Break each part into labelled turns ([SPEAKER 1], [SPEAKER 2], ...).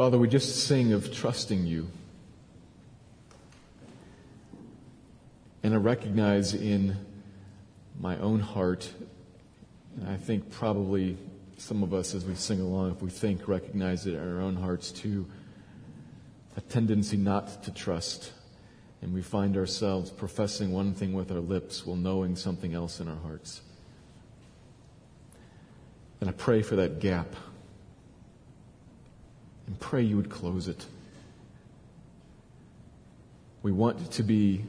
[SPEAKER 1] Father, we just sing of trusting you. And I recognize in my own heart, and I think probably some of us as we sing along, if we think, recognize it in our own hearts too, a tendency not to trust. And we find ourselves professing one thing with our lips while knowing something else in our hearts. And I pray for that gap and pray you would close it. We want to be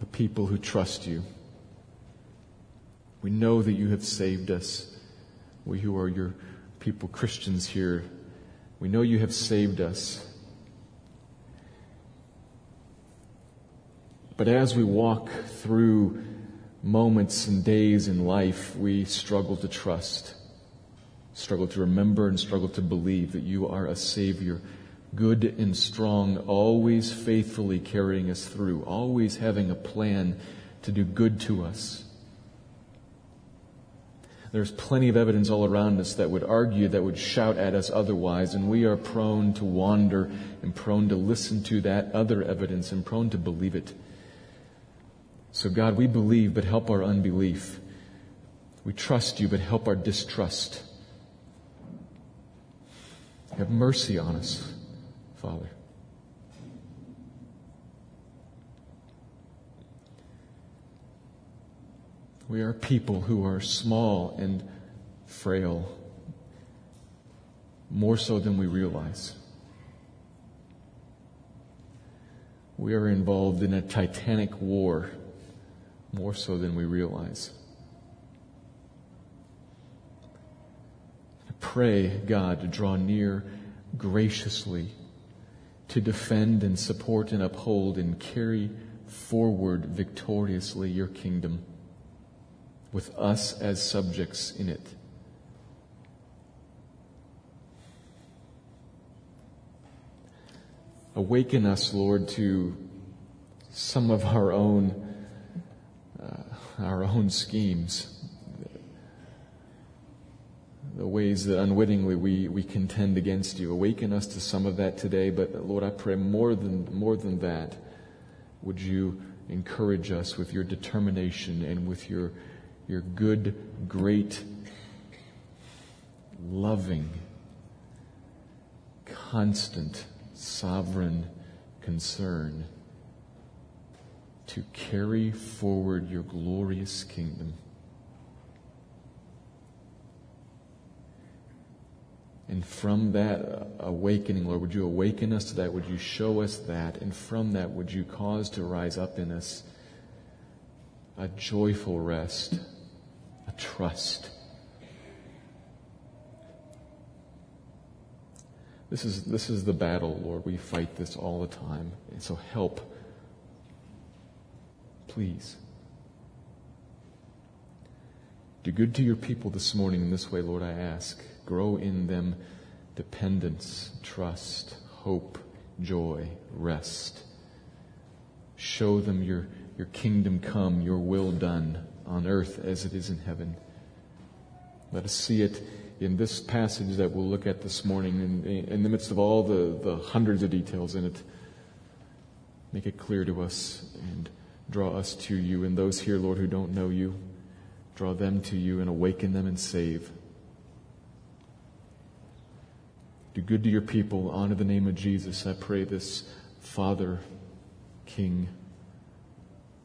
[SPEAKER 1] the people who trust you. We know that you have saved us. We who are your people, Christians here, we know you have saved us. But as we walk through moments and days in life, we struggle to trust struggle to remember and struggle to believe that you are a Savior, good and strong, always faithfully carrying us through, always having a plan to do good to us. There's plenty of evidence all around us that would argue, that would shout at us otherwise, and we are prone to wander and prone to listen to that other evidence and prone to believe it. So God, we believe, but help our unbelief. We trust you, but help our distrust. Have mercy on us, Father. We are people who are small and frail, more so than we realize. We are involved in a titanic war, more so than we realize. Pray, God, to draw near graciously, to defend and support and uphold and carry forward victoriously your kingdom with us as subjects in it. Awaken us, Lord, to some of our own, uh, our own schemes the ways that unwittingly we, we contend against you. Awaken us to some of that today, but Lord, I pray more than, more than that, would you encourage us with your determination and with your, your good, great, loving, constant, sovereign concern to carry forward your glorious kingdom. And from that uh, awakening, Lord, would you awaken us to that? Would you show us that? And from that, would you cause to rise up in us a joyful rest, a trust? This is, this is the battle, Lord. We fight this all the time. And so help. Please. Do good to your people this morning in this way, Lord, I ask. Grow in them dependence, trust, hope, joy, rest. Show them your, your kingdom come, your will done on earth as it is in heaven. Let us see it in this passage that we'll look at this morning in, in the midst of all the, the hundreds of details in it. Make it clear to us and draw us to you. And those here, Lord, who don't know you, draw them to you and awaken them and save. Do good to your people. Honor the name of Jesus. I pray this Father, King,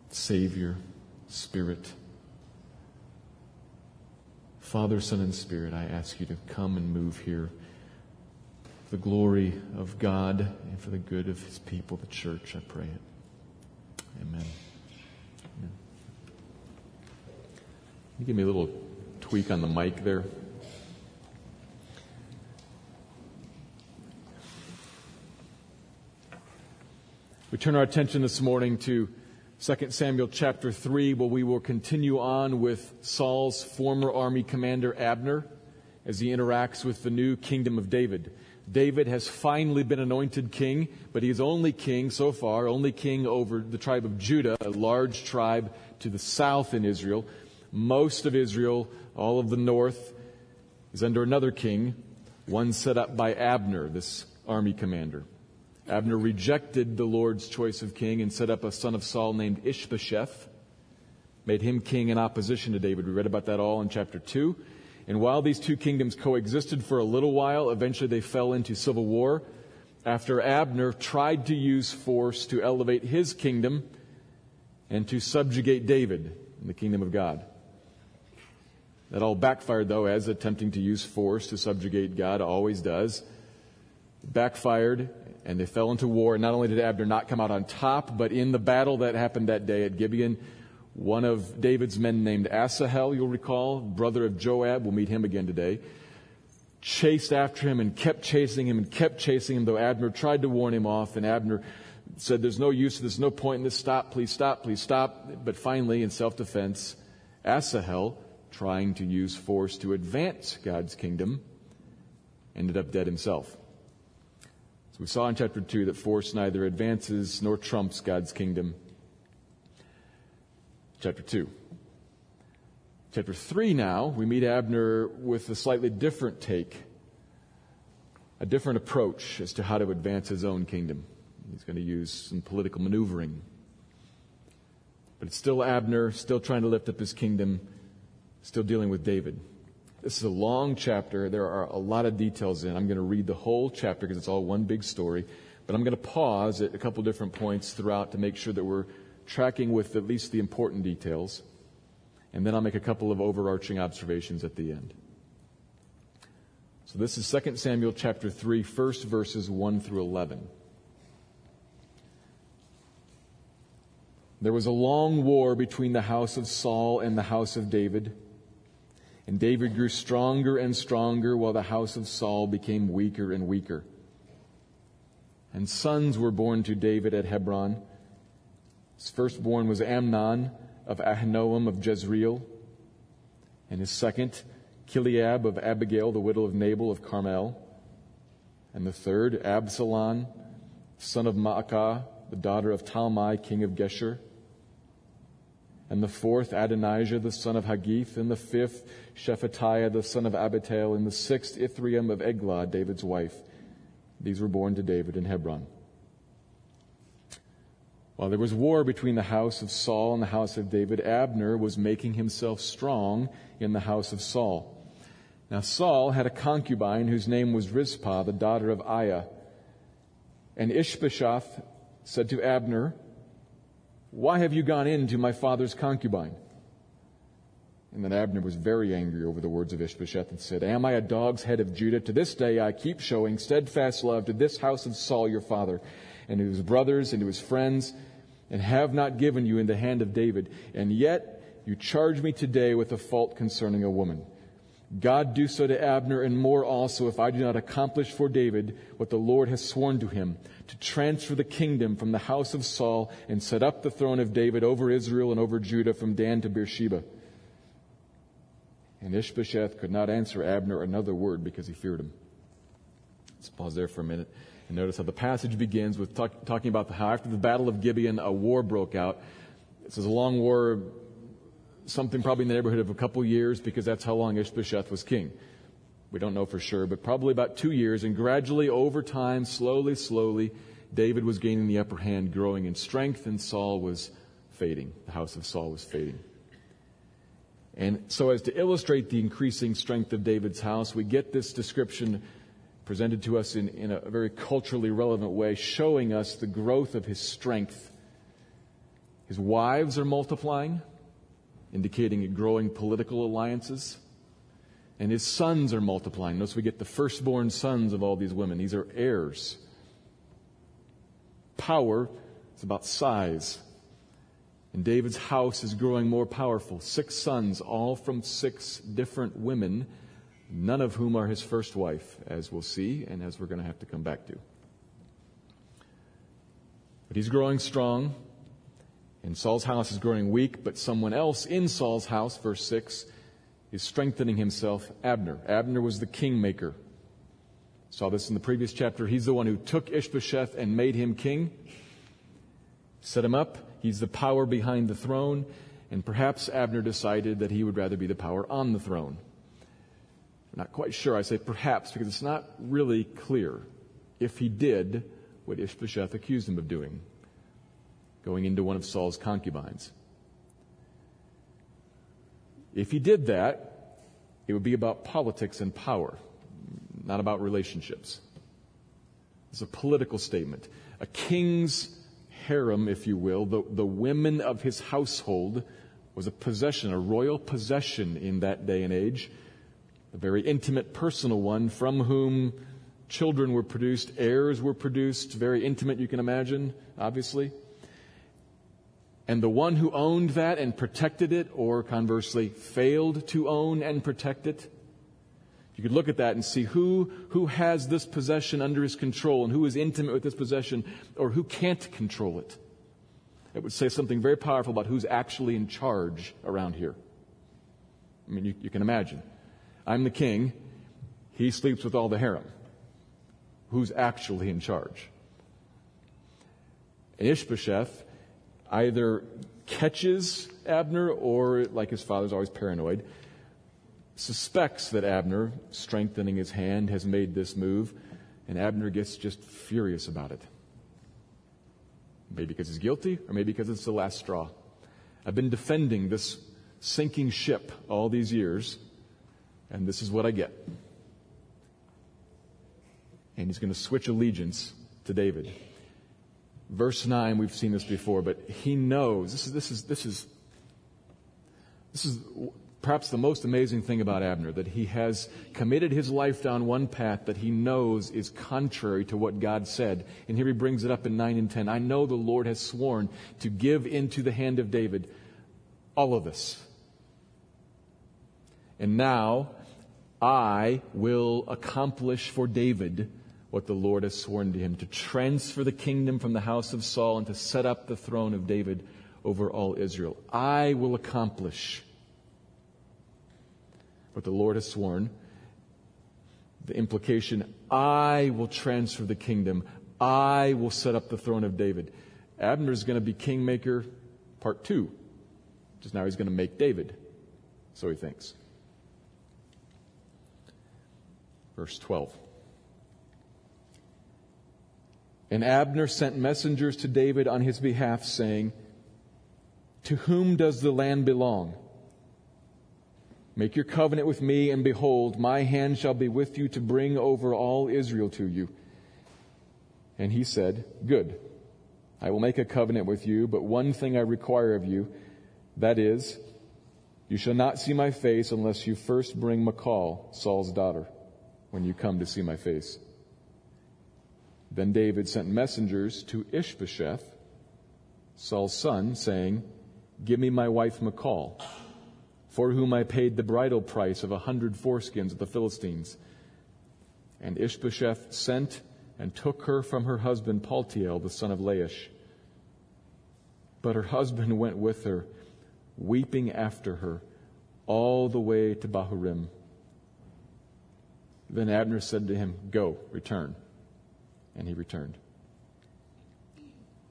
[SPEAKER 1] Savior, Spirit. Father, Son, and Spirit, I ask you to come and move here for the glory of God and for the good of his people, the church. I pray it. Amen. Amen. You give me a little tweak on the mic there. We turn our attention this morning to 2 Samuel chapter 3, where we will continue on with Saul's former army commander Abner as he interacts with the new kingdom of David. David has finally been anointed king, but he is only king so far, only king over the tribe of Judah, a large tribe to the south in Israel. Most of Israel, all of the north, is under another king, one set up by Abner, this army commander. Abner rejected the Lord's choice of king and set up a son of Saul named Ishbosheth, made him king in opposition to David. We read about that all in chapter 2. And while these two kingdoms coexisted for a little while, eventually they fell into civil war after Abner tried to use force to elevate his kingdom and to subjugate David in the kingdom of God. That all backfired, though, as attempting to use force to subjugate God always does. Backfired, and they fell into war. And not only did Abner not come out on top, but in the battle that happened that day at Gibeon, one of David's men named Asahel, you'll recall, brother of Joab, we'll meet him again today, chased after him and kept chasing him and kept chasing him, though Abner tried to warn him off, and Abner said, There's no use, there's no point in this, stop, please stop, please stop. But finally, in self defense, Asahel, trying to use force to advance God's kingdom, ended up dead himself. So we saw in chapter 2 that force neither advances nor trumps God's kingdom. Chapter 2. Chapter 3 now, we meet Abner with a slightly different take, a different approach as to how to advance his own kingdom. He's going to use some political maneuvering. But it's still Abner, still trying to lift up his kingdom, still dealing with David. This is a long chapter. There are a lot of details in. I'm going to read the whole chapter because it's all one big story. But I'm going to pause at a couple different points throughout to make sure that we're tracking with at least the important details. And then I'll make a couple of overarching observations at the end. So this is 2 Samuel chapter 3, first verses 1 through 11. There was a long war between the house of Saul and the house of David. And David grew stronger and stronger while the house of Saul became weaker and weaker. And sons were born to David at Hebron. His firstborn was Amnon of Ahinoam of Jezreel, and his second, Chileab of Abigail, the widow of Nabal of Carmel, and the third, Absalom, son of Maacah, the daughter of Talmai, king of Geshur, and the fourth, Adonijah, the son of Haggith, and the fifth, Shephatiah, the son of Abital, and the sixth, Ithream of Eglah, David's wife. These were born to David in Hebron. While there was war between the house of Saul and the house of David, Abner was making himself strong in the house of Saul. Now Saul had a concubine whose name was Rizpah, the daughter of Aiah. And Ishbosheth said to Abner, Why have you gone in to my father's concubine? And then Abner was very angry over the words of Ishbosheth and said, Am I a dog's head of Judah? To this day I keep showing steadfast love to this house of Saul your father and to his brothers and to his friends, and have not given you in the hand of David. And yet you charge me today with a fault concerning a woman. God do so to Abner and more also if I do not accomplish for David what the Lord has sworn to him, to transfer the kingdom from the house of Saul and set up the throne of David over Israel and over Judah from Dan to Beersheba. And Ishbosheth could not answer Abner another word because he feared him. Let's pause there for a minute. And notice how the passage begins with talk, talking about how after the Battle of Gibeon, a war broke out. This is a long war, something probably in the neighborhood of a couple years because that's how long Ishbosheth was king. We don't know for sure, but probably about two years. And gradually, over time, slowly, slowly, David was gaining the upper hand, growing in strength, and Saul was fading. The house of Saul was fading. And so, as to illustrate the increasing strength of David's house, we get this description presented to us in, in a very culturally relevant way, showing us the growth of his strength. His wives are multiplying, indicating a growing political alliances. And his sons are multiplying. Notice we get the firstborn sons of all these women. These are heirs. Power is about size. And David's house is growing more powerful. Six sons, all from six different women none of whom are his first wife, as we'll see, and as we're going to have to come back to. But he's growing strong, and Saul's house is growing weak, but someone else in Saul's house, verse 6, is strengthening himself, Abner. Abner was the kingmaker. Saw this in the previous chapter. He's the one who took Ishbosheth and made him king, set him up. He's the power behind the throne, and perhaps Abner decided that he would rather be the power on the throne. I'm not quite sure. I say perhaps because it's not really clear if he did what Ishbosheth accused him of doing, going into one of Saul's concubines. If he did that, it would be about politics and power, not about relationships. It's a political statement. A king's harem, if you will, the, the women of his household, was a possession, a royal possession in that day and age, a very intimate, personal one from whom children were produced, heirs were produced, very intimate, you can imagine, obviously. And the one who owned that and protected it, or conversely, failed to own and protect it, you could look at that and see who, who has this possession under his control and who is intimate with this possession or who can't control it. It would say something very powerful about who's actually in charge around here. I mean, you, you can imagine. I'm the king. He sleeps with all the harem who's actually in charge. And Ishbosheth either catches Abner or, like his father's always paranoid, suspects that Abner, strengthening his hand, has made this move, and Abner gets just furious about it. Maybe because he's guilty, or maybe because it's the last straw. I've been defending this sinking ship all these years, and this is what I get and he's going to switch allegiance to David. Verse 9, we've seen this before, but he knows, this is, this is, this is, this is perhaps the most amazing thing about Abner, that he has committed his life down one path that he knows is contrary to what God said. And here he brings it up in 9 and 10. I know the Lord has sworn to give into the hand of David all of this. And now I will accomplish for David what the Lord has sworn to him to transfer the kingdom from the house of Saul and to set up the throne of David over all Israel. I will accomplish what the Lord has sworn. The implication I will transfer the kingdom, I will set up the throne of David. Abner is going to be kingmaker, part two. Just now he's going to make David. So he thinks. Verse 12. And Abner sent messengers to David on his behalf, saying, To whom does the land belong? Make your covenant with me, and behold, my hand shall be with you to bring over all Israel to you. And he said, Good. I will make a covenant with you, but one thing I require of you, that is, you shall not see my face unless you first bring Michal, Saul's daughter, when you come to see my face. Then David sent messengers to Ishbosheth, Saul's son, saying, Give me my wife Michal, for whom I paid the bridal price of a hundred foreskins of the Philistines. And Ishbosheth sent and took her from her husband Paltiel, the son of Laish. But her husband went with her, weeping after her, all the way to Bahurim. Then Abner said to him, Go, return. And he returned.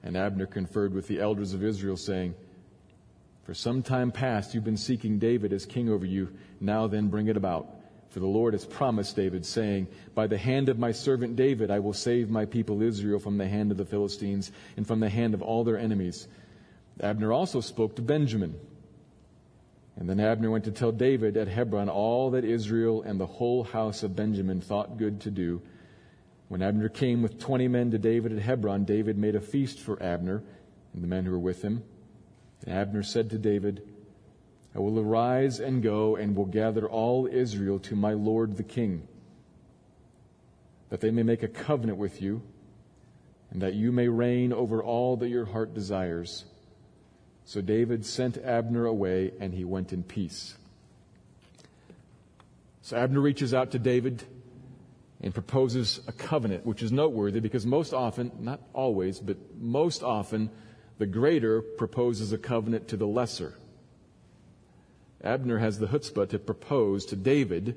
[SPEAKER 1] And Abner conferred with the elders of Israel, saying, For some time past you've been seeking David as king over you. Now then bring it about. For the Lord has promised David, saying, By the hand of my servant David I will save my people Israel from the hand of the Philistines and from the hand of all their enemies. Abner also spoke to Benjamin. And then Abner went to tell David at Hebron all that Israel and the whole house of Benjamin thought good to do when Abner came with 20 men to David at Hebron, David made a feast for Abner and the men who were with him. And Abner said to David, I will arise and go and will gather all Israel to my Lord the king, that they may make a covenant with you, and that you may reign over all that your heart desires. So David sent Abner away, and he went in peace. So Abner reaches out to David and proposes a covenant, which is noteworthy because most often, not always, but most often, the greater proposes a covenant to the lesser. Abner has the chutzpah to propose to David,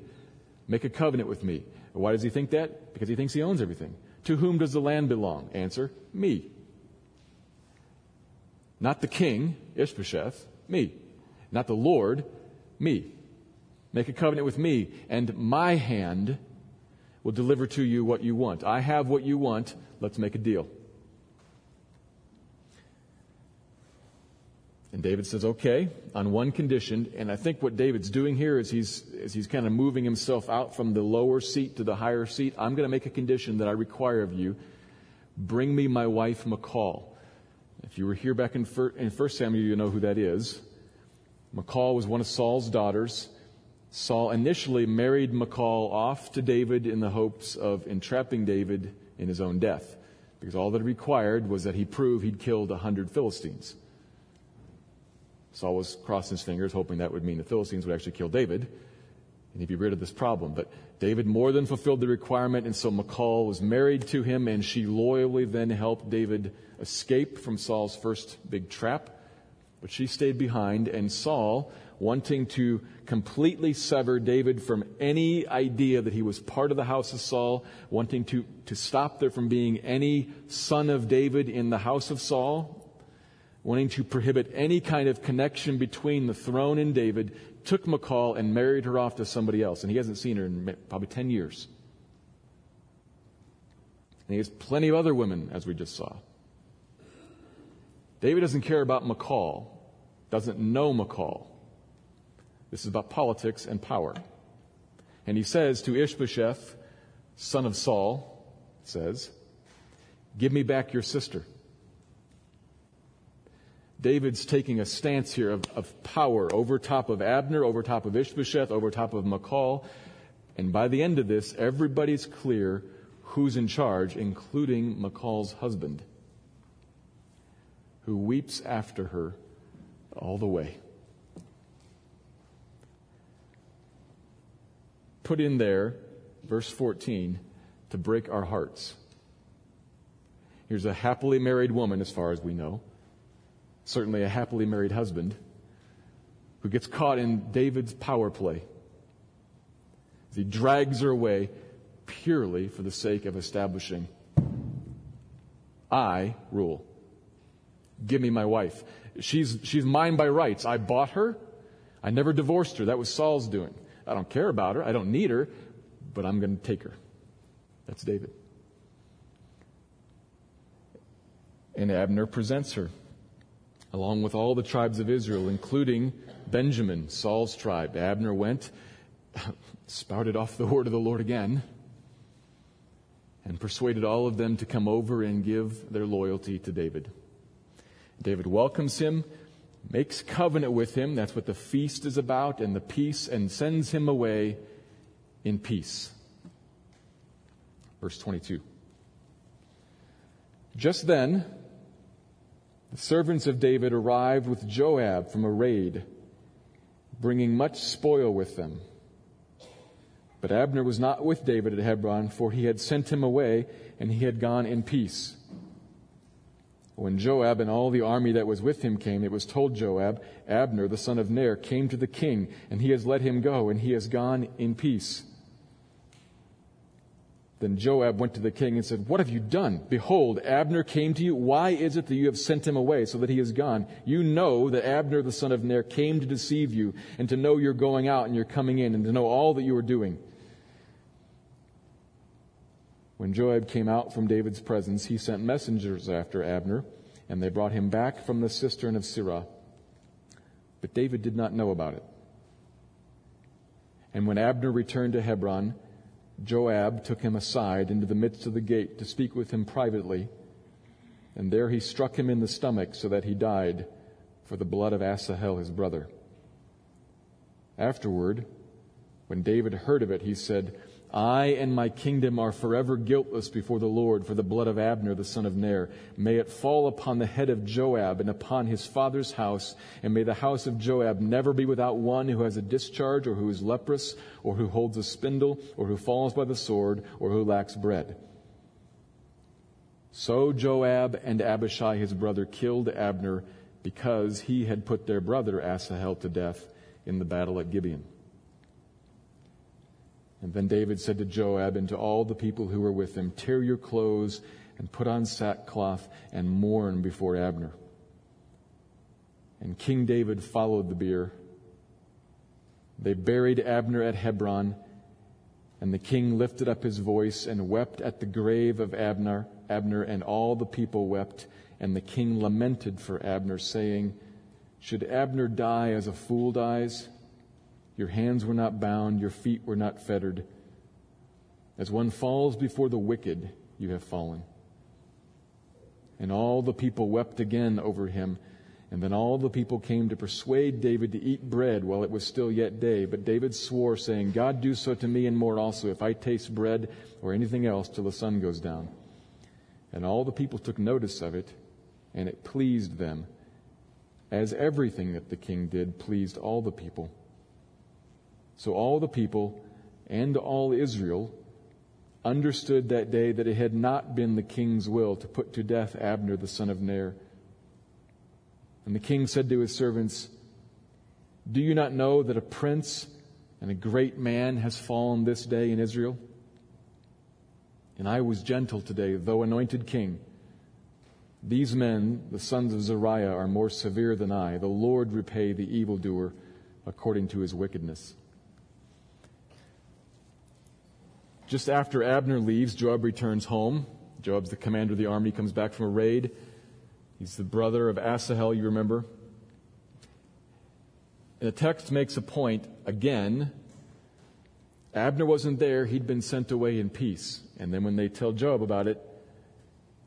[SPEAKER 1] make a covenant with me. Why does he think that? Because he thinks he owns everything. To whom does the land belong? Answer, me. Not the king, Ishbosheth, me. Not the Lord, me. Make a covenant with me, and my hand will deliver to you what you want. I have what you want. Let's make a deal. And David says, okay, on one condition. And I think what David's doing here is he's, is he's kind of moving himself out from the lower seat to the higher seat. I'm going to make a condition that I require of you. Bring me my wife, Michal. If you were here back in, in 1 Samuel, you know who that is. Michal was one of Saul's daughters. Saul initially married Michal off to David in the hopes of entrapping David in his own death, because all that it required was that he prove he'd killed a hundred Philistines. Saul was crossing his fingers, hoping that would mean the Philistines would actually kill David, and he'd be rid of this problem. But David more than fulfilled the requirement, and so Michal was married to him, and she loyally then helped David escape from Saul's first big trap. But she stayed behind, and Saul, wanting to completely sever David from any idea that he was part of the house of Saul, wanting to, to stop there from being any son of David in the house of Saul, wanting to prohibit any kind of connection between the throne and David, took Michal and married her off to somebody else. And he hasn't seen her in probably 10 years. And he has plenty of other women, as we just saw. David doesn't care about Michal, doesn't know Michal. This is about politics and power. And he says to Ishbosheth, son of Saul, says, Give me back your sister. David's taking a stance here of, of power over top of Abner, over top of Ishbosheth, over top of Michal. And by the end of this, everybody's clear who's in charge, including Michal's husband, who weeps after her all the way. Put in there, verse 14, to break our hearts. Here's a happily married woman, as far as we know certainly a happily married husband, who gets caught in David's power play. He drags her away purely for the sake of establishing, I rule. Give me my wife. She's, she's mine by rights. I bought her. I never divorced her. That was Saul's doing. I don't care about her. I don't need her, but I'm going to take her. That's David. And Abner presents her along with all the tribes of Israel, including Benjamin, Saul's tribe. Abner went, spouted off the word of the Lord again, and persuaded all of them to come over and give their loyalty to David. David welcomes him, makes covenant with him. That's what the feast is about, and the peace, and sends him away in peace. Verse 22. Just then, the servants of David arrived with Joab from a raid, bringing much spoil with them. But Abner was not with David at Hebron, for he had sent him away, and he had gone in peace. When Joab and all the army that was with him came, it was told Joab, Abner, the son of Ner, came to the king, and he has let him go, and he has gone in peace. Then Joab went to the king and said, What have you done? Behold, Abner came to you. Why is it that you have sent him away so that he is gone? You know that Abner the son of Ner came to deceive you and to know you're going out and you're coming in and to know all that you are doing. When Joab came out from David's presence, he sent messengers after Abner, and they brought him back from the cistern of Sirah. But David did not know about it. And when Abner returned to Hebron, Joab took him aside into the midst of the gate to speak with him privately, and there he struck him in the stomach so that he died for the blood of Asahel his brother. Afterward, when David heard of it, he said, I and my kingdom are forever guiltless before the Lord for the blood of Abner the son of Ner. May it fall upon the head of Joab and upon his father's house, and may the house of Joab never be without one who has a discharge, or who is leprous, or who holds a spindle, or who falls by the sword, or who lacks bread. So Joab and Abishai his brother killed Abner because he had put their brother Asahel to death in the battle at Gibeon. And then David said to Joab and to all the people who were with him, Tear your clothes and put on sackcloth and mourn before Abner. And King David followed the bier. They buried Abner at Hebron, and the king lifted up his voice and wept at the grave of Abner, Abner, and all the people wept, and the king lamented for Abner, saying, Should Abner die as a fool dies? Your hands were not bound, your feet were not fettered. As one falls before the wicked, you have fallen. And all the people wept again over him. And then all the people came to persuade David to eat bread while it was still yet day. But David swore, saying, God do so to me and more also, if I taste bread or anything else till the sun goes down. And all the people took notice of it, and it pleased them, as everything that the king did pleased all the people. So all the people and all Israel understood that day that it had not been the king's will to put to death Abner the son of Ner. And the king said to his servants, Do you not know that a prince and a great man has fallen this day in Israel? And I was gentle today, though anointed king. These men, the sons of Zeruiah, are more severe than I. The Lord repay the evildoer according to his wickedness. Just after Abner leaves, Joab returns home. Joab's the commander of the army, comes back from a raid. He's the brother of Asahel, you remember. And the text makes a point again. Abner wasn't there, he'd been sent away in peace. And then when they tell Joab about it,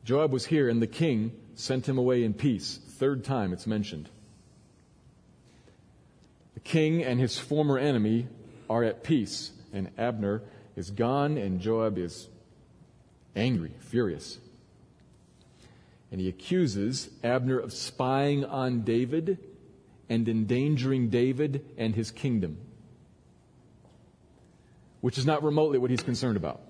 [SPEAKER 1] Joab was here and the king sent him away in peace. Third time it's mentioned. The king and his former enemy are at peace, and Abner is gone, and Joab is angry, furious. And he accuses Abner of spying on David and endangering David and his kingdom, which is not remotely what he's concerned about.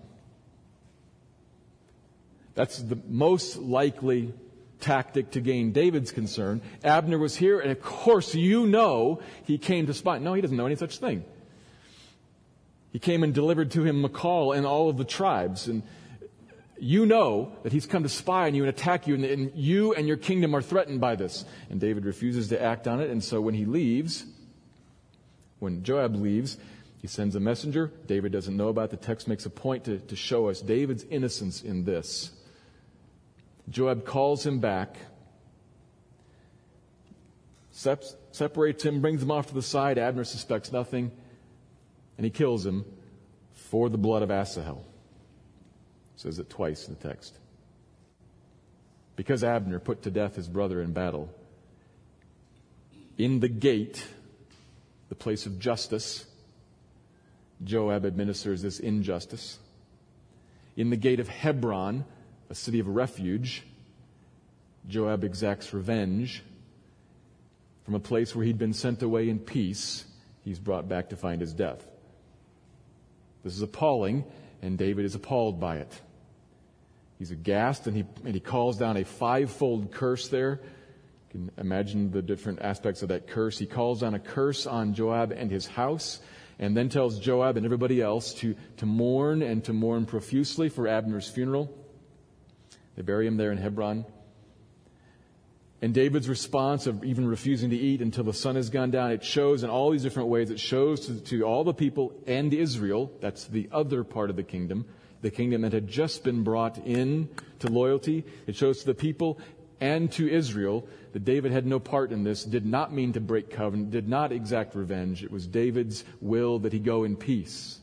[SPEAKER 1] That's the most likely tactic to gain David's concern. Abner was here, and of course you know he came to spy. No, he doesn't know any such thing. He came and delivered to him Michal and all of the tribes. And you know that he's come to spy on you and attack you, and, and you and your kingdom are threatened by this. And David refuses to act on it. And so when he leaves, when Joab leaves, he sends a messenger. David doesn't know about it. The text makes a point to, to show us David's innocence in this. Joab calls him back, separates him, brings him off to the side. Abner suspects nothing and he kills him for the blood of Asahel. says it twice in the text. Because Abner put to death his brother in battle, in the gate, the place of justice, Joab administers this injustice. In the gate of Hebron, a city of refuge, Joab exacts revenge. From a place where he'd been sent away in peace, he's brought back to find his death. This is appalling, and David is appalled by it. He's aghast, and he, and he calls down a fivefold curse there. You can imagine the different aspects of that curse. He calls down a curse on Joab and his house, and then tells Joab and everybody else to, to mourn and to mourn profusely for Abner's funeral. They bury him there in Hebron. And David's response of even refusing to eat until the sun has gone down, it shows in all these different ways. It shows to, to, all the people and Israel, that's the other part of the kingdom, the kingdom that had just been brought in to loyalty. It shows to the people and to Israel that David had no part in this, did not mean to break covenant, did not exact revenge. It was David's will that he go in peace.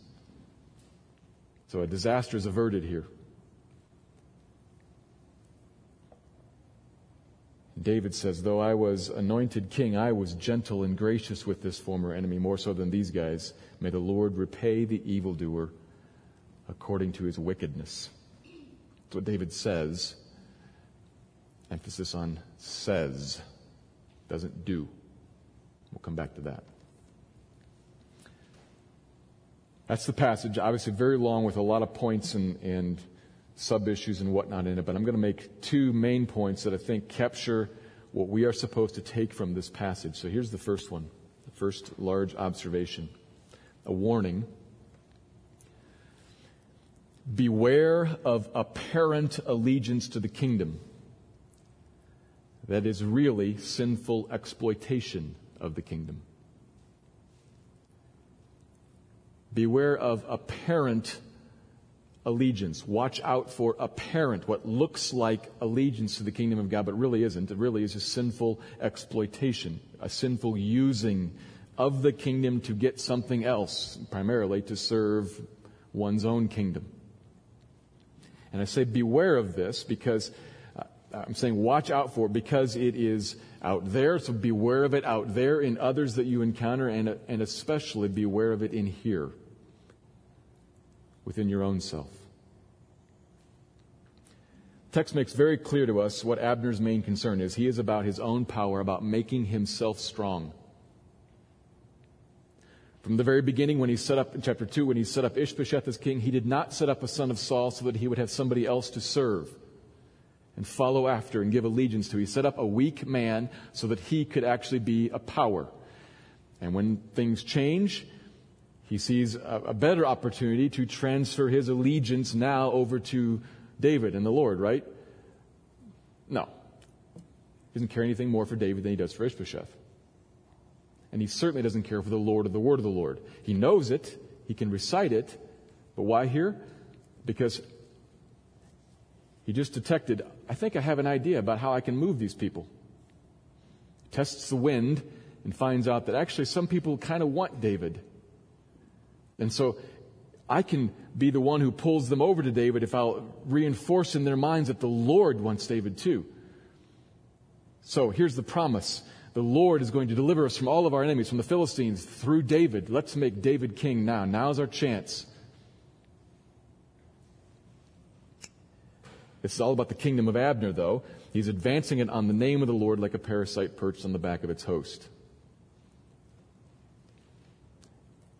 [SPEAKER 1] So a disaster is averted here. David says, Though I was anointed king, I was gentle and gracious with this former enemy, more so than these guys. May the Lord repay the evildoer according to his wickedness. That's what David says. Emphasis on says, doesn't do. We'll come back to that. That's the passage, obviously very long with a lot of points and, and sub issues and whatnot in it, but I'm going to make two main points that I think capture what we are supposed to take from this passage. So here's the first one, the first large observation a warning. Beware of apparent allegiance to the kingdom. That is really sinful exploitation of the kingdom. Beware of apparent allegiance. Watch out for apparent, what looks like allegiance to the kingdom of God, but really isn't. It really is a sinful exploitation, a sinful using of the kingdom to get something else, primarily to serve one's own kingdom. And I say beware of this because uh, I'm saying watch out for it because it is out there. So beware of it out there in others that you encounter and, and especially beware of it in here within your own self. Text makes very clear to us what Abner's main concern is. He is about his own power, about making himself strong. From the very beginning, when he set up, in chapter 2, when he set up Ishbosheth as king, he did not set up a son of Saul so that he would have somebody else to serve and follow after and give allegiance to. He set up a weak man so that he could actually be a power. And when things change, he sees a, a better opportunity to transfer his allegiance now over to David and the Lord, right? No. He doesn't care anything more for David than he does for Ishbosheth. And he certainly doesn't care for the Lord or the word of the Lord. He knows it, he can recite it, but why here? Because he just detected, I think I have an idea about how I can move these people. Tests the wind and finds out that actually some people kind of want David. And so I can be the one who pulls them over to David if I'll reinforce in their minds that the Lord wants David too. So here's the promise. The Lord is going to deliver us from all of our enemies, from the Philistines, through David. Let's make David king now. Now's our chance. This is all about the kingdom of Abner, though. He's advancing it on the name of the Lord like a parasite perched on the back of its host.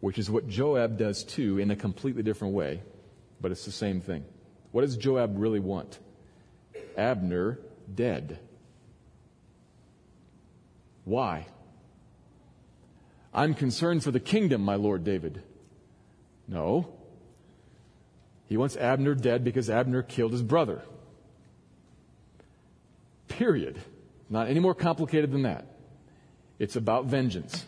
[SPEAKER 1] Which is what Joab does too in a completely different way, but it's the same thing. What does Joab really want? Abner dead. Why? I'm concerned for the kingdom, my Lord David. No. He wants Abner dead because Abner killed his brother. Period. Not any more complicated than that. It's about vengeance.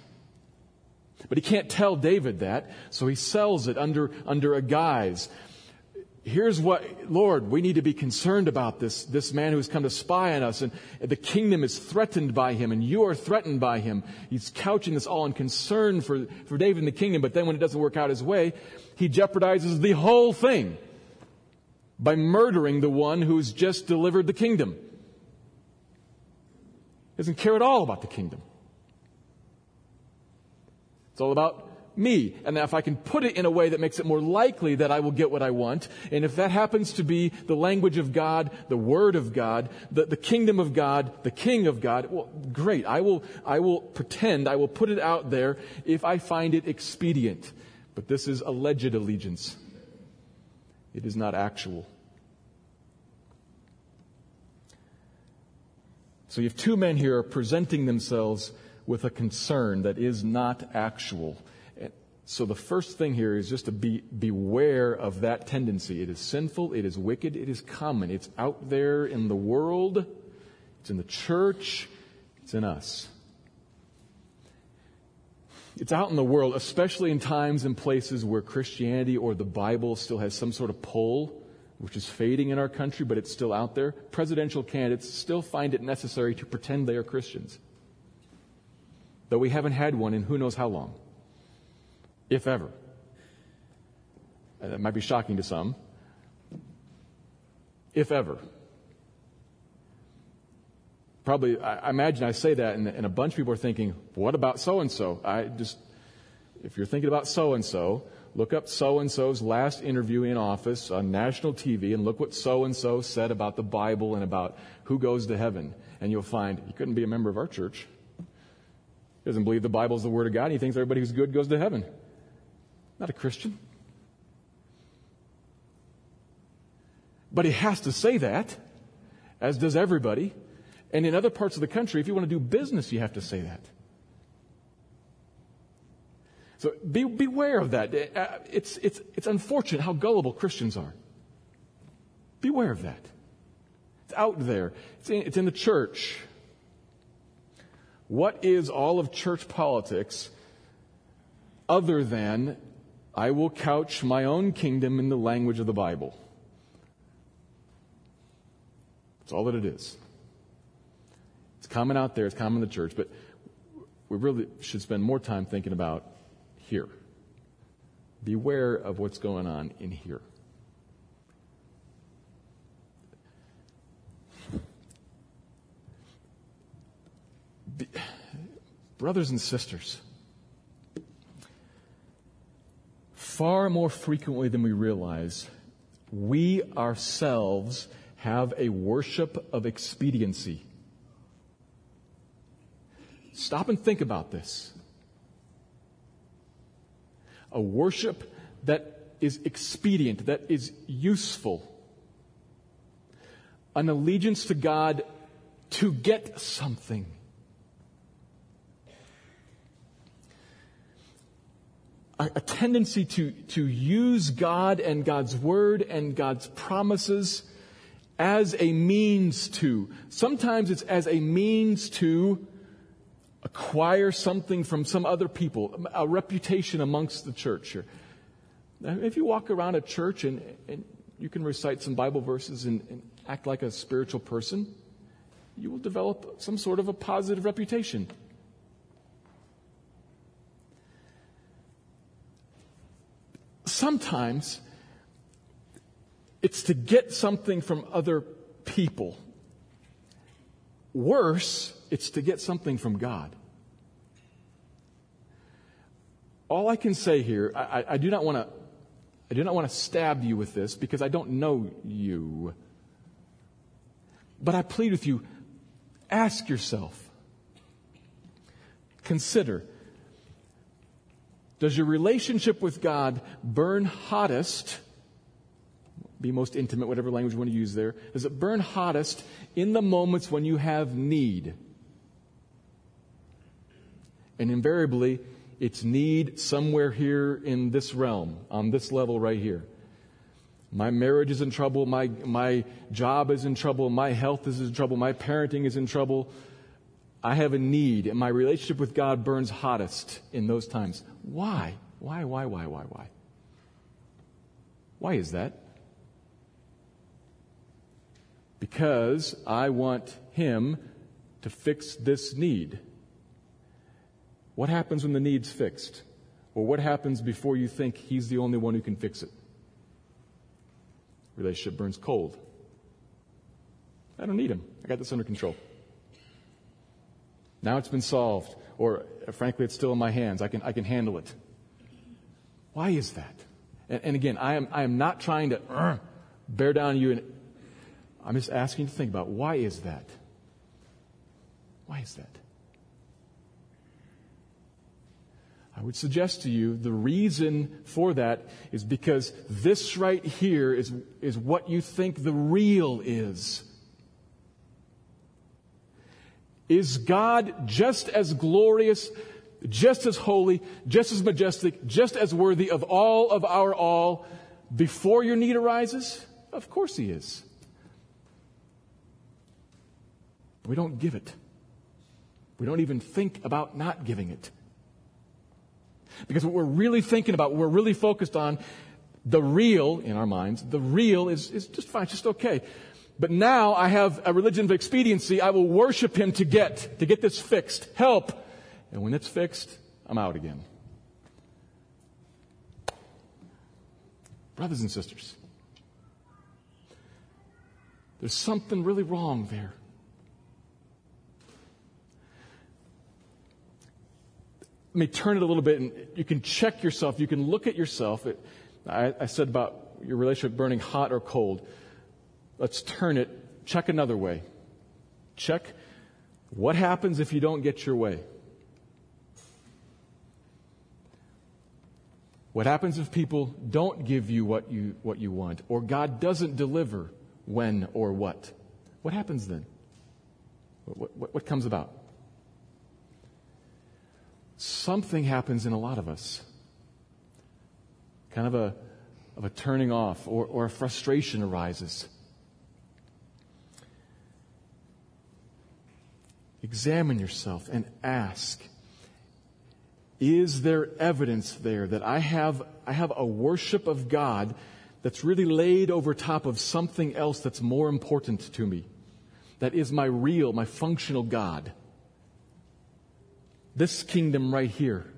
[SPEAKER 1] But he can't tell David that, so he sells it under, under a guise. Here's what, Lord, we need to be concerned about this, this man who's come to spy on us, and the kingdom is threatened by him, and you are threatened by him. He's couching this all in concern for, for David and the kingdom, but then when it doesn't work out his way, he jeopardizes the whole thing by murdering the one who's just delivered the kingdom. He doesn't care at all about the kingdom. All about me. And if I can put it in a way that makes it more likely that I will get what I want, and if that happens to be the language of God, the Word of God, the, the kingdom of God, the King of God, well, great. I will, I will pretend, I will put it out there if I find it expedient. But this is alleged allegiance. It is not actual. So you have two men here presenting themselves with a concern that is not actual. So the first thing here is just to be beware of that tendency. It is sinful, it is wicked, it is common. It's out there in the world, it's in the church, it's in us. It's out in the world, especially in times and places where Christianity or the Bible still has some sort of pull, which is fading in our country, but it's still out there. Presidential candidates still find it necessary to pretend they are Christians though we haven't had one in who knows how long, if ever. Uh, that might be shocking to some. If ever. Probably, I imagine I say that, and, and a bunch of people are thinking, what about so and so? I just, if you're thinking about so and so, look up so and so's last interview in office on national TV and look what so and so said about the Bible and about who goes to heaven. And you'll find he couldn't be a member of our church. He doesn't believe the Bible is the Word of God. He thinks everybody who's good goes to heaven. Not a Christian. But he has to say that, as does everybody. And in other parts of the country, if you want to do business, you have to say that. So be, beware of that. Uh, it's, it's, it's unfortunate how gullible Christians are. Beware of that. It's out there. It's in, it's in the church. What is all of church politics other than I will couch my own kingdom in the language of the Bible? That's all that it is. It's common out there, it's common in the church, but we really should spend more time thinking about here. Beware of what's going on in here. Brothers and sisters, far more frequently than we realize, we ourselves have a worship of expediency. Stop and think about this. A worship that is expedient, that is useful. An allegiance to God to get something. A, a tendency to, to use God and God's word and God's promises as a means to. Sometimes it's as a means to acquire something from some other people, a reputation amongst the church. If you walk around a church and, and you can recite some Bible verses and, and act like a spiritual person, you will develop some sort of a positive reputation. Sometimes it's to get something from other people. Worse, it's to get something from God. All I can say here, I, I do not want to, I do not want to stab you with this because I don't know you. But I plead with you, ask yourself, consider, does your relationship with God burn hottest be most intimate, whatever language you want to use there. Does it burn hottest in the moments when you have need? And invariably, it's need somewhere here in this realm, on this level right here. My marriage is in trouble. My, my job is in trouble. My health is in trouble. My parenting is in trouble. I have a need, and my relationship with God burns hottest in those times. Why? Why, why, why, why, why? Why is that? because I want Him to fix this need. What happens when the need's fixed? Or what happens before you think He's the only one who can fix it? Relationship burns cold. I don't need Him. I got this under control. Now it's been solved, or frankly, it's still in my hands. I can, I can handle it. Why is that? And, and again, I am, I am not trying to uh, bear down on you and I'm just asking you to think about why is that? Why is that? I would suggest to you the reason for that is because this right here is, is what you think the real is. Is God just as glorious, just as holy, just as majestic, just as worthy of all of our all before your need arises? Of course He is. We don't give it. We don't even think about not giving it. Because what we're really thinking about, what we're really focused on, the real in our minds, the real is, is just fine, just okay. But now I have a religion of expediency. I will worship him to get, to get this fixed. Help. And when it's fixed, I'm out again. Brothers and sisters, there's something really wrong there. let me turn it a little bit and you can check yourself. You can look at yourself. It, I, I said about your relationship burning hot or cold. Let's turn it, check another way. Check what happens if you don't get your way. What happens if people don't give you what you, what you want, or God doesn't deliver when or what? What happens then? What, what, what comes about? Something happens in a lot of us. Kind of a, of a turning off, or, or a frustration arises. Examine yourself and ask is there evidence there that I have, I have a worship of God that's really laid over top of something else that's more important to me? That is my real, my functional God. This kingdom right here.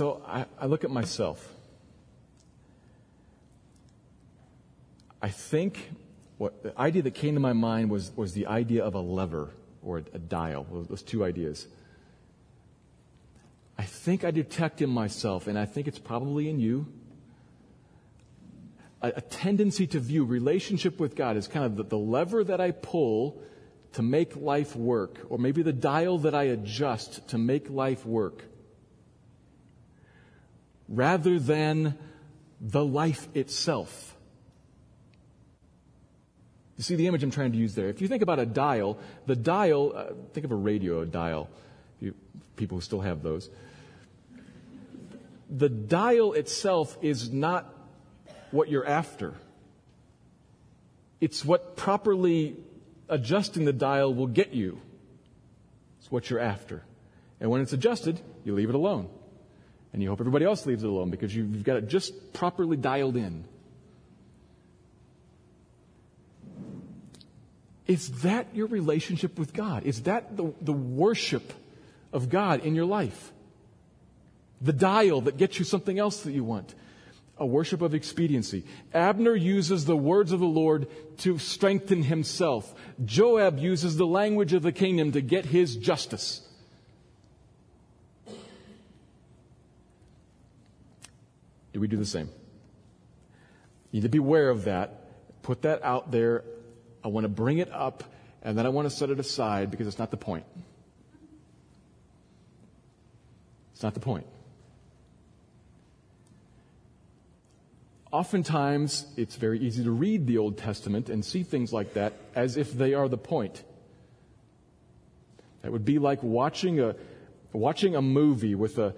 [SPEAKER 1] So I, I look at myself. I think what the idea that came to my mind was, was the idea of a lever or a, a dial, those two ideas. I think I detect in myself, and I think it's probably in you, a, a tendency to view relationship with God as kind of the, the lever that I pull to make life work, or maybe the dial that I adjust to make life work, rather than the life itself. You see the image I'm trying to use there. If you think about a dial, the dial, uh, think of a radio dial, you, people who still have those. The dial itself is not what you're after. It's what properly adjusting the dial will get you. It's what you're after. And when it's adjusted, you leave it alone. And you hope everybody else leaves it alone because you've got it just properly dialed in. Is that your relationship with God? Is that the, the worship of God in your life? The dial that gets you something else that you want. A worship of expediency. Abner uses the words of the Lord to strengthen himself. Joab uses the language of the kingdom to get his justice. Do we do the same? You need to be aware of that. Put that out there I want to bring it up, and then I want to set it aside because it's not the point. It's not the point. Oftentimes, it's very easy to read the Old Testament and see things like that as if they are the point. That would be like watching a, watching a movie with a,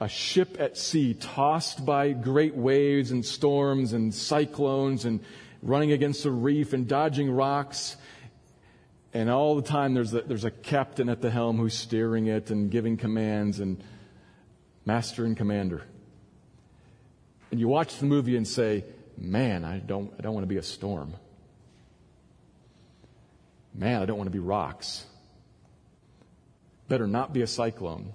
[SPEAKER 1] a ship at sea tossed by great waves and storms and cyclones and running against a reef and dodging rocks. And all the time there's a, there's a captain at the helm who's steering it and giving commands and master and commander. And you watch the movie and say, man, I don't, I don't want to be a storm. Man, I don't want to be rocks. Better not be a cyclone.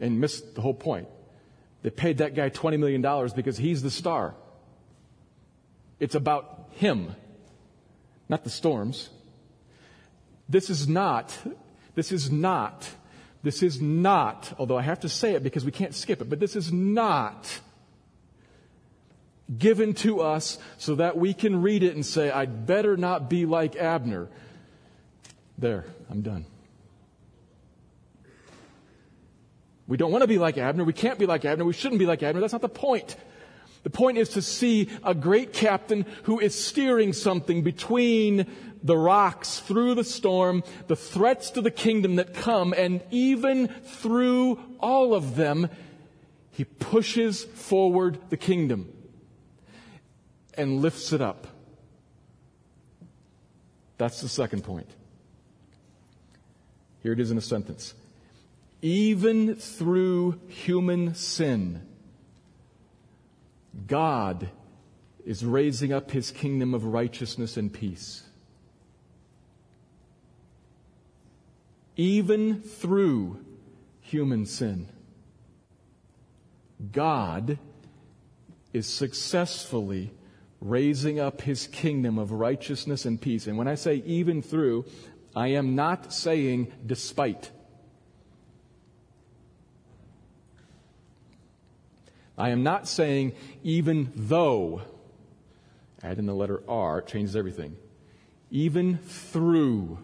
[SPEAKER 1] And miss the whole point. They paid that guy $20 million because he's the star. It's about Him, not the storms. This is not, this is not, this is not, although I have to say it because we can't skip it, but this is not given to us so that we can read it and say, I'd better not be like Abner. There, I'm done. We don't want to be like Abner. We can't be like Abner. We shouldn't be like Abner. That's not the point. The point is to see a great captain who is steering something between the rocks through the storm, the threats to the kingdom that come, and even through all of them, he pushes forward the kingdom and lifts it up. That's the second point. Here it is in a sentence. Even through human sin, God is raising up his kingdom of righteousness and peace. Even through human sin, God is successfully raising up his kingdom of righteousness and peace. And when I say even through, I am not saying despite. I am not saying even though. Add in the letter R, it changes everything. Even through.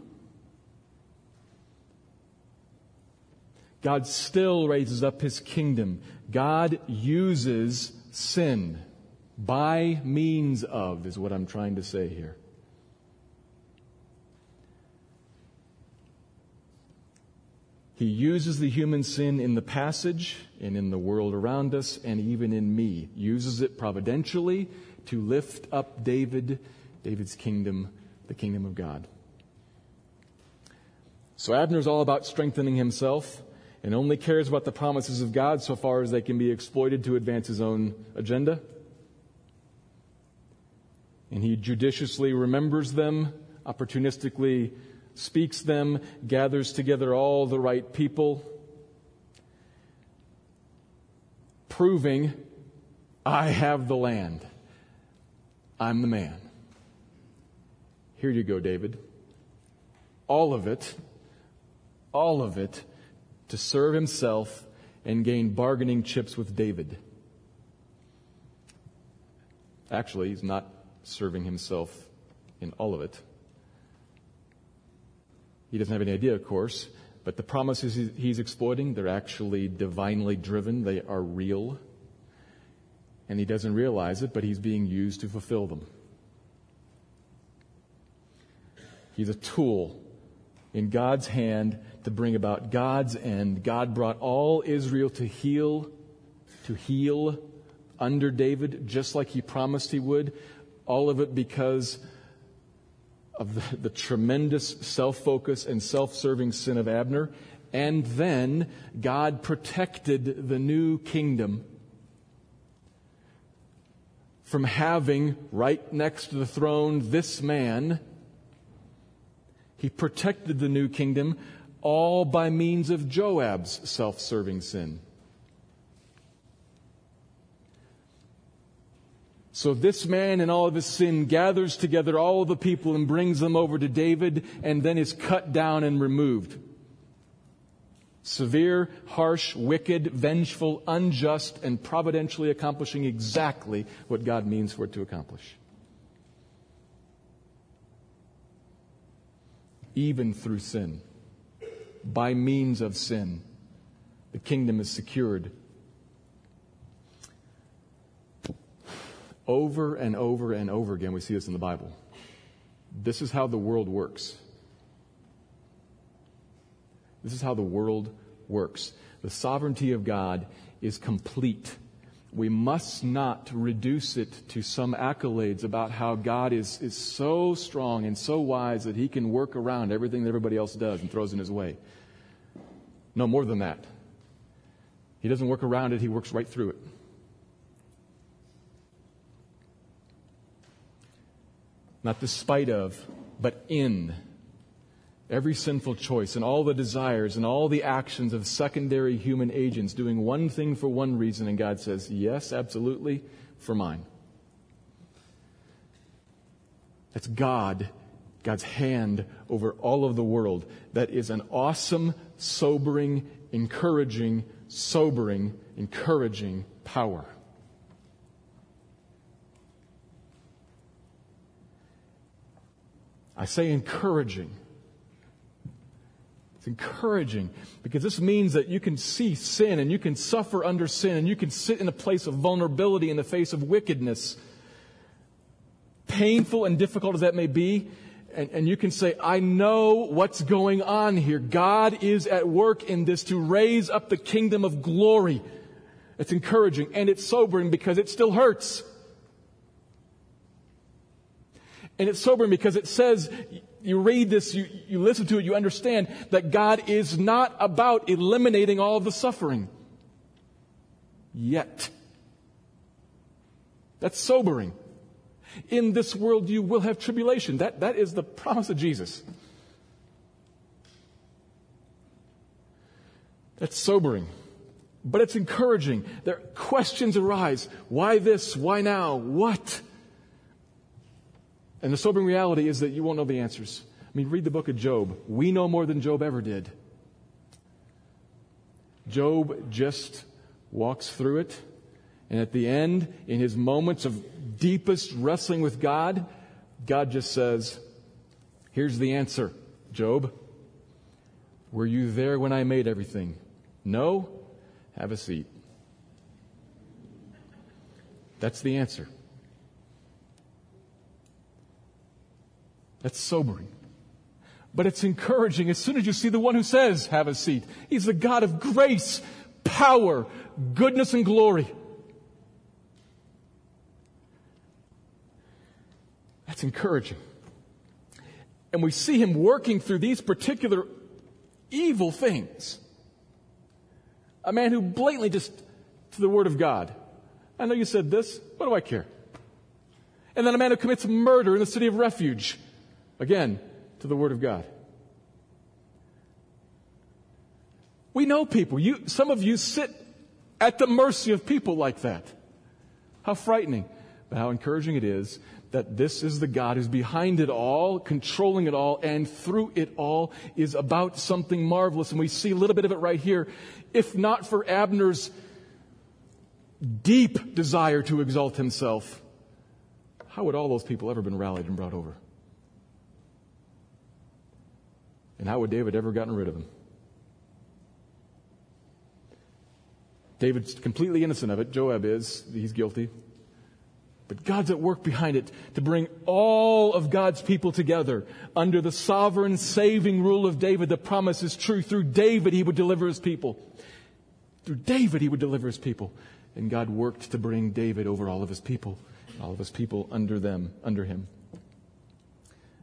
[SPEAKER 1] God still raises up his kingdom. God uses sin by means of, is what I'm trying to say here. He uses the human sin in the passage and in the world around us and even in me. Uses it providentially to lift up David, David's kingdom, the kingdom of God. So Abner's all about strengthening himself and only cares about the promises of God so far as they can be exploited to advance his own agenda. And he judiciously remembers them, opportunistically speaks them, gathers together all the right people, proving, I have the land. I'm the man. Here you go, David. All of it, all of it to serve himself and gain bargaining chips with David. Actually, he's not serving himself in all of it. He doesn't have any idea, of course, but the promises he's exploiting, they're actually divinely driven. They are real. And he doesn't realize it, but he's being used to fulfill them. He's a tool in God's hand to bring about God's end. God brought all Israel to heel, to heel under David, just like he promised he would. All of it because of the, the tremendous self focus and self serving sin of Abner. And then God protected the new kingdom from having right next to the throne this man. He protected the new kingdom all by means of Joab's self serving sin. So this man in all of his sin gathers together all the people and brings them over to David and then is cut down and removed. Severe, harsh, wicked, vengeful, unjust, and providentially accomplishing exactly what God means for it to accomplish. Even through sin, by means of sin, the kingdom is secured Over and over and over again, we see this in the Bible. This is how the world works. This is how the world works. The sovereignty of God is complete. We must not reduce it to some accolades about how God is, is so strong and so wise that he can work around everything that everybody else does and throws in his way. No more than that. He doesn't work around it, he works right through it. Not despite of, but in every sinful choice and all the desires and all the actions of secondary human agents doing one thing for one reason, and God says, Yes, absolutely, for mine. That's God, God's hand over all of the world. That is an awesome, sobering, encouraging, sobering, encouraging power. I say encouraging. It's encouraging because this means that you can see sin and you can suffer under sin and you can sit in a place of vulnerability in the face of wickedness. Painful and difficult as that may be, and, and, you can say, I know what's going on here. God is at work in this to raise up the kingdom of glory. It's encouraging and it's sobering because it still hurts. And it's sobering because it says, you read this, you, you listen to it, you understand that God is not about eliminating all of the suffering. Yet. That's sobering. In this world you will have tribulation. That, that is the promise of Jesus. That's sobering. But it's encouraging. There questions arise. Why this? Why now? What? And the sobering reality is that you won't know the answers. I mean, read the book of Job. We know more than Job ever did. Job just walks through it. And at the end, in his moments of deepest wrestling with God, God just says, Here's the answer, Job. Were you there when I made everything? No? Have a seat. That's the answer. That's sobering. But it's encouraging as soon as you see the one who says, have a seat. He's the God of grace, power, goodness, and glory. That's encouraging. And we see him working through these particular evil things. A man who blatantly just to the word of God. I know you said this. What do I care? And then a man who commits murder in the city of refuge. Again, to the word of God. We know people. You, some of you sit at the mercy of people like that. How frightening, but how encouraging it is that this is the God who's behind it all, controlling it all, and through it all is about something marvelous. And we see a little bit of it right here. If not for Abner's deep desire to exalt himself, how would all those people ever been rallied and brought over? And how would David ever gotten rid of him? David's completely innocent of it. Joab is. He's guilty. But God's at work behind it to bring all of God's people together under the sovereign saving rule of David. The promise is true. Through David, he would deliver his people. Through David, he would deliver his people. And God worked to bring David over all of his people, all of his people under them, under him.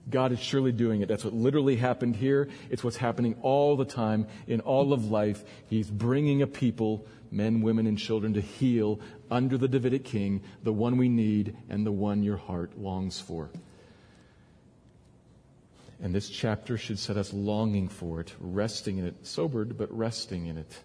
[SPEAKER 1] God is surely doing it. That's what literally happened here. It's what's happening all the time in all of life. He's bringing a people men, women, and children to heel under the Davidic king, the one we need and the one your heart longs for. And this chapter should set us longing for it, resting in it, sobered, but resting in it.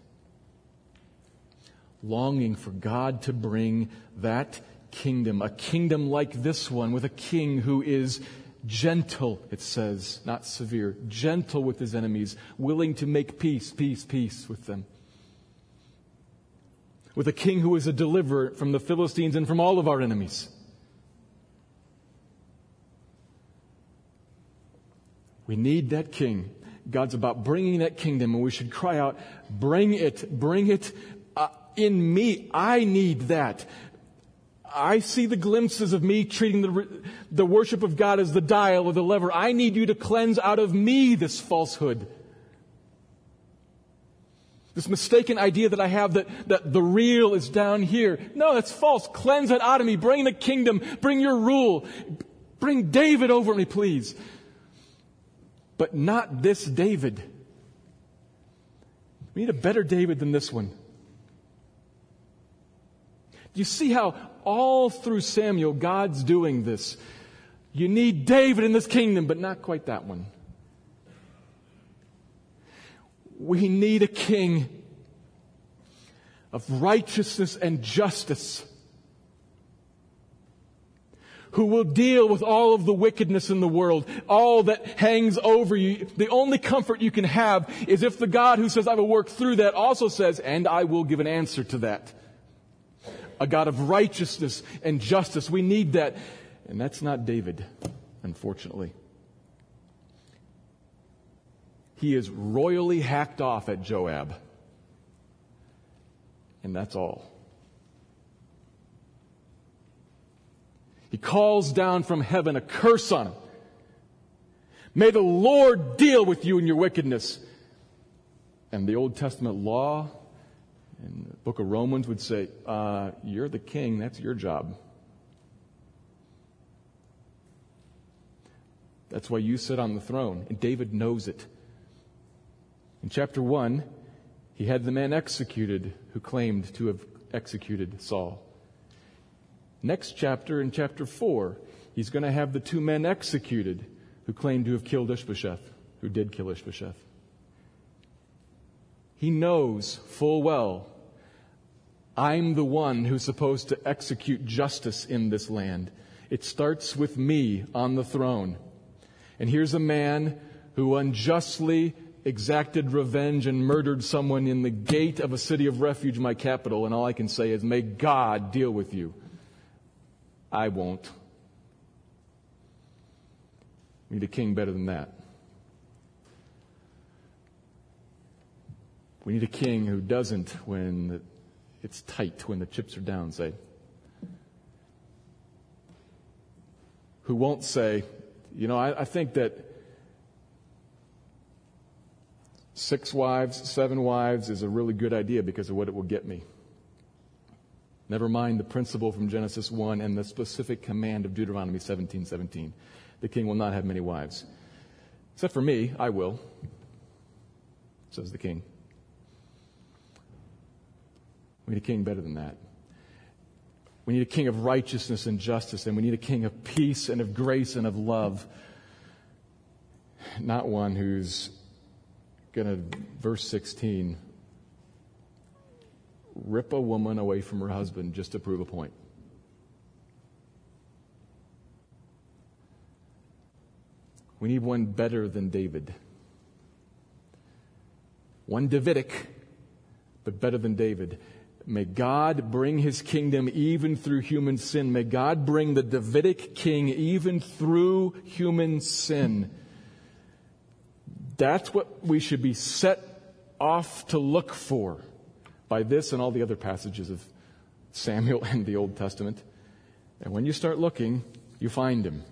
[SPEAKER 1] Longing for God to bring that kingdom, a kingdom like this one, with a king who is gentle, it says, not severe, gentle with his enemies, willing to make peace, peace, peace with them with a king who is a deliverer from the Philistines and from all of our enemies. We need that king. God's about bringing that kingdom, and we should cry out, Bring it, bring it uh, in me. I need that. I see the glimpses of me treating the, the worship of God as the dial or the lever. I need you to cleanse out of me this falsehood. This mistaken idea that I have that, that the real is down here. No, that's false. Cleanse it out of me. Bring the kingdom. Bring your rule. Bring David over me, please. But not this David. We need a better David than this one. Do you see how all through Samuel God's doing this? You need David in this kingdom, but not quite that one. We need a king of righteousness and justice who will deal with all of the wickedness in the world, all that hangs over you. The only comfort you can have is if the God who says, I will work through that also says, and I will give an answer to that. A God of righteousness and justice. We need that. And that's not David, unfortunately. He is royally hacked off at Joab. And that's all. He calls down from heaven a curse on him. May the Lord deal with you in your wickedness. And the Old Testament law and the book of Romans would say, uh, You're the king, that's your job. That's why you sit on the throne. And David knows it. In chapter 1, he had the man executed who claimed to have executed Saul. Next chapter, in chapter 4, he's going to have the two men executed who claimed to have killed Ishbosheth, who did kill Ishbosheth. He knows full well I'm the one who's supposed to execute justice in this land. It starts with me on the throne. And here's a man who unjustly exacted revenge and murdered someone in the gate of a city of refuge, my capital, and all I can say is, may God deal with you. I won't. We need a king better than that. We need a king who doesn't, when it's tight, when the chips are down, say, who won't say, you know, I, I think that six wives, seven wives is a really good idea because of what it will get me. Never mind the principle from Genesis 1 and the specific command of Deuteronomy 17 17. The king will not have many wives. Except for me, I will, says the king. We need a king better than that. We need a king of righteousness and justice, and we need a king of peace and of grace and of love. Not one who's going to, verse 16, rip a woman away from her husband just to prove a point. We need one better than David. One Davidic, but better than David. May God bring his kingdom even through human sin. May God bring the Davidic king even through human sin. That's what we should be set off to look for by this and all the other passages of Samuel and the Old Testament. And when you start looking, you find him.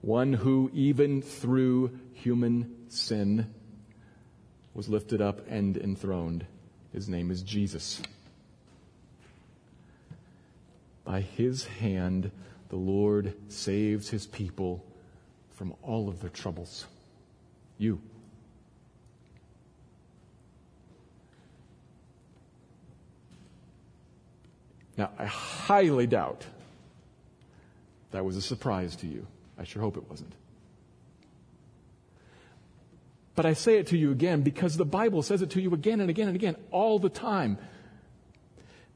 [SPEAKER 1] One who, even through human sin, was lifted up and enthroned. His name is Jesus. By his hand, the Lord saves his people from all of their troubles. You. Now, I highly doubt that was a surprise to you. I sure hope it wasn't. But I say it to you again because the Bible says it to you again and again and again all the time.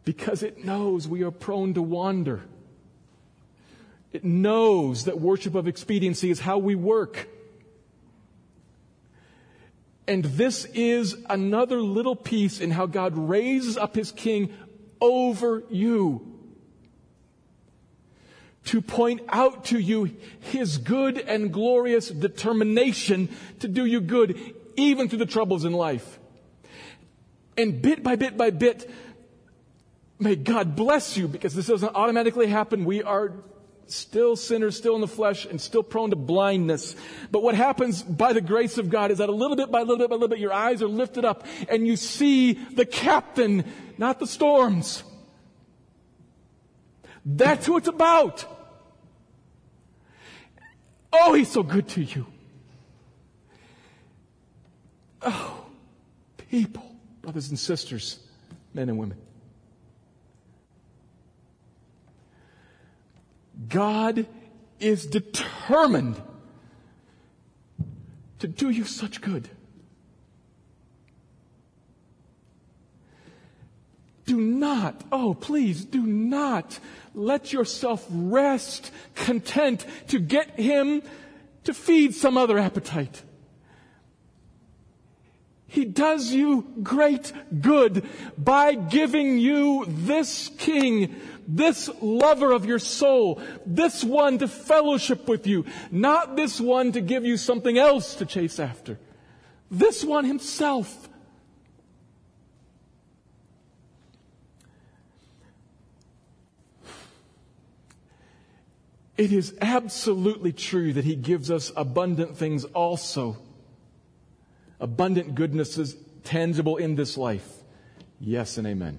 [SPEAKER 1] Because it knows we are prone to wander. It knows that worship of expediency is how we work. And this is another little piece in how God raises up his king over you to point out to you his good and glorious determination to do you good, even through the troubles in life. And bit by bit by bit, may God bless you because this doesn't automatically happen. We are still sinners, still in the flesh, and still prone to blindness. But what happens by the grace of God is that a little bit by little bit by little bit, your eyes are lifted up and you see the captain, not the storms. That's who it's about. Oh, he's so good to you. Oh, people, brothers and sisters, men and women. God is determined to do you such good. Do not, oh please, do not let yourself rest content to get him to feed some other appetite. He does you great good by giving you this king, this lover of your soul, this one to fellowship with you, not this one to give you something else to chase after. This one himself. It is absolutely true that He gives us abundant things also. Abundant goodnesses tangible in this life. Yes and amen.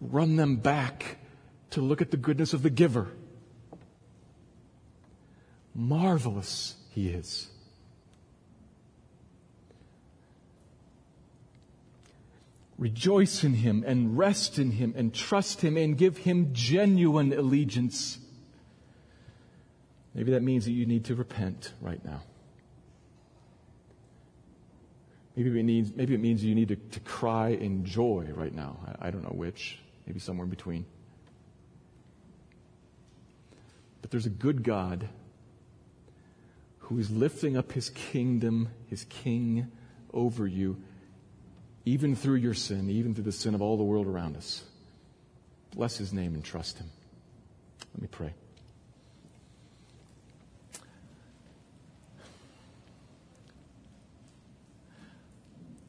[SPEAKER 1] Run them back to look at the goodness of the giver. Marvelous He is. Rejoice in Him and rest in Him and trust Him and give Him genuine allegiance. Maybe that means that you need to repent right now. Maybe it means, maybe it means you need to, to cry in joy right now. I, I don't know which. Maybe somewhere in between. But there's a good God who is lifting up his kingdom, his king over you, even through your sin, even through the sin of all the world around us. Bless his name and trust him. Let me pray.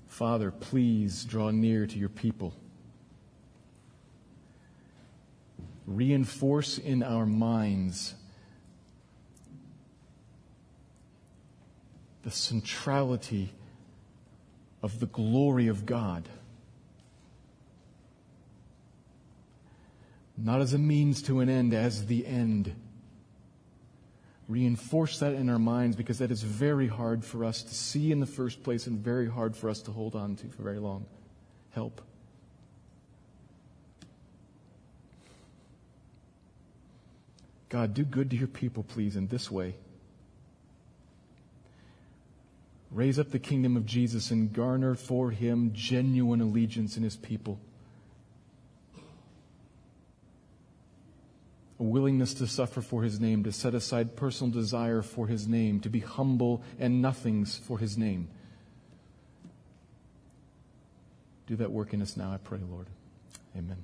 [SPEAKER 1] Father, please draw near to your people. Reinforce in our minds the centrality of the glory of God. Not as a means to an end, as the end. Reinforce that in our minds because that is very hard for us to see in the first place and very hard for us to hold on to for very long. Help. God, do good to your people, please, in this way. Raise up the kingdom of Jesus and garner for him genuine allegiance in his people. A willingness to suffer for his name, to set aside personal desire for his name, to be humble and nothings for his name. Do that work in us now, I pray, Lord. Amen.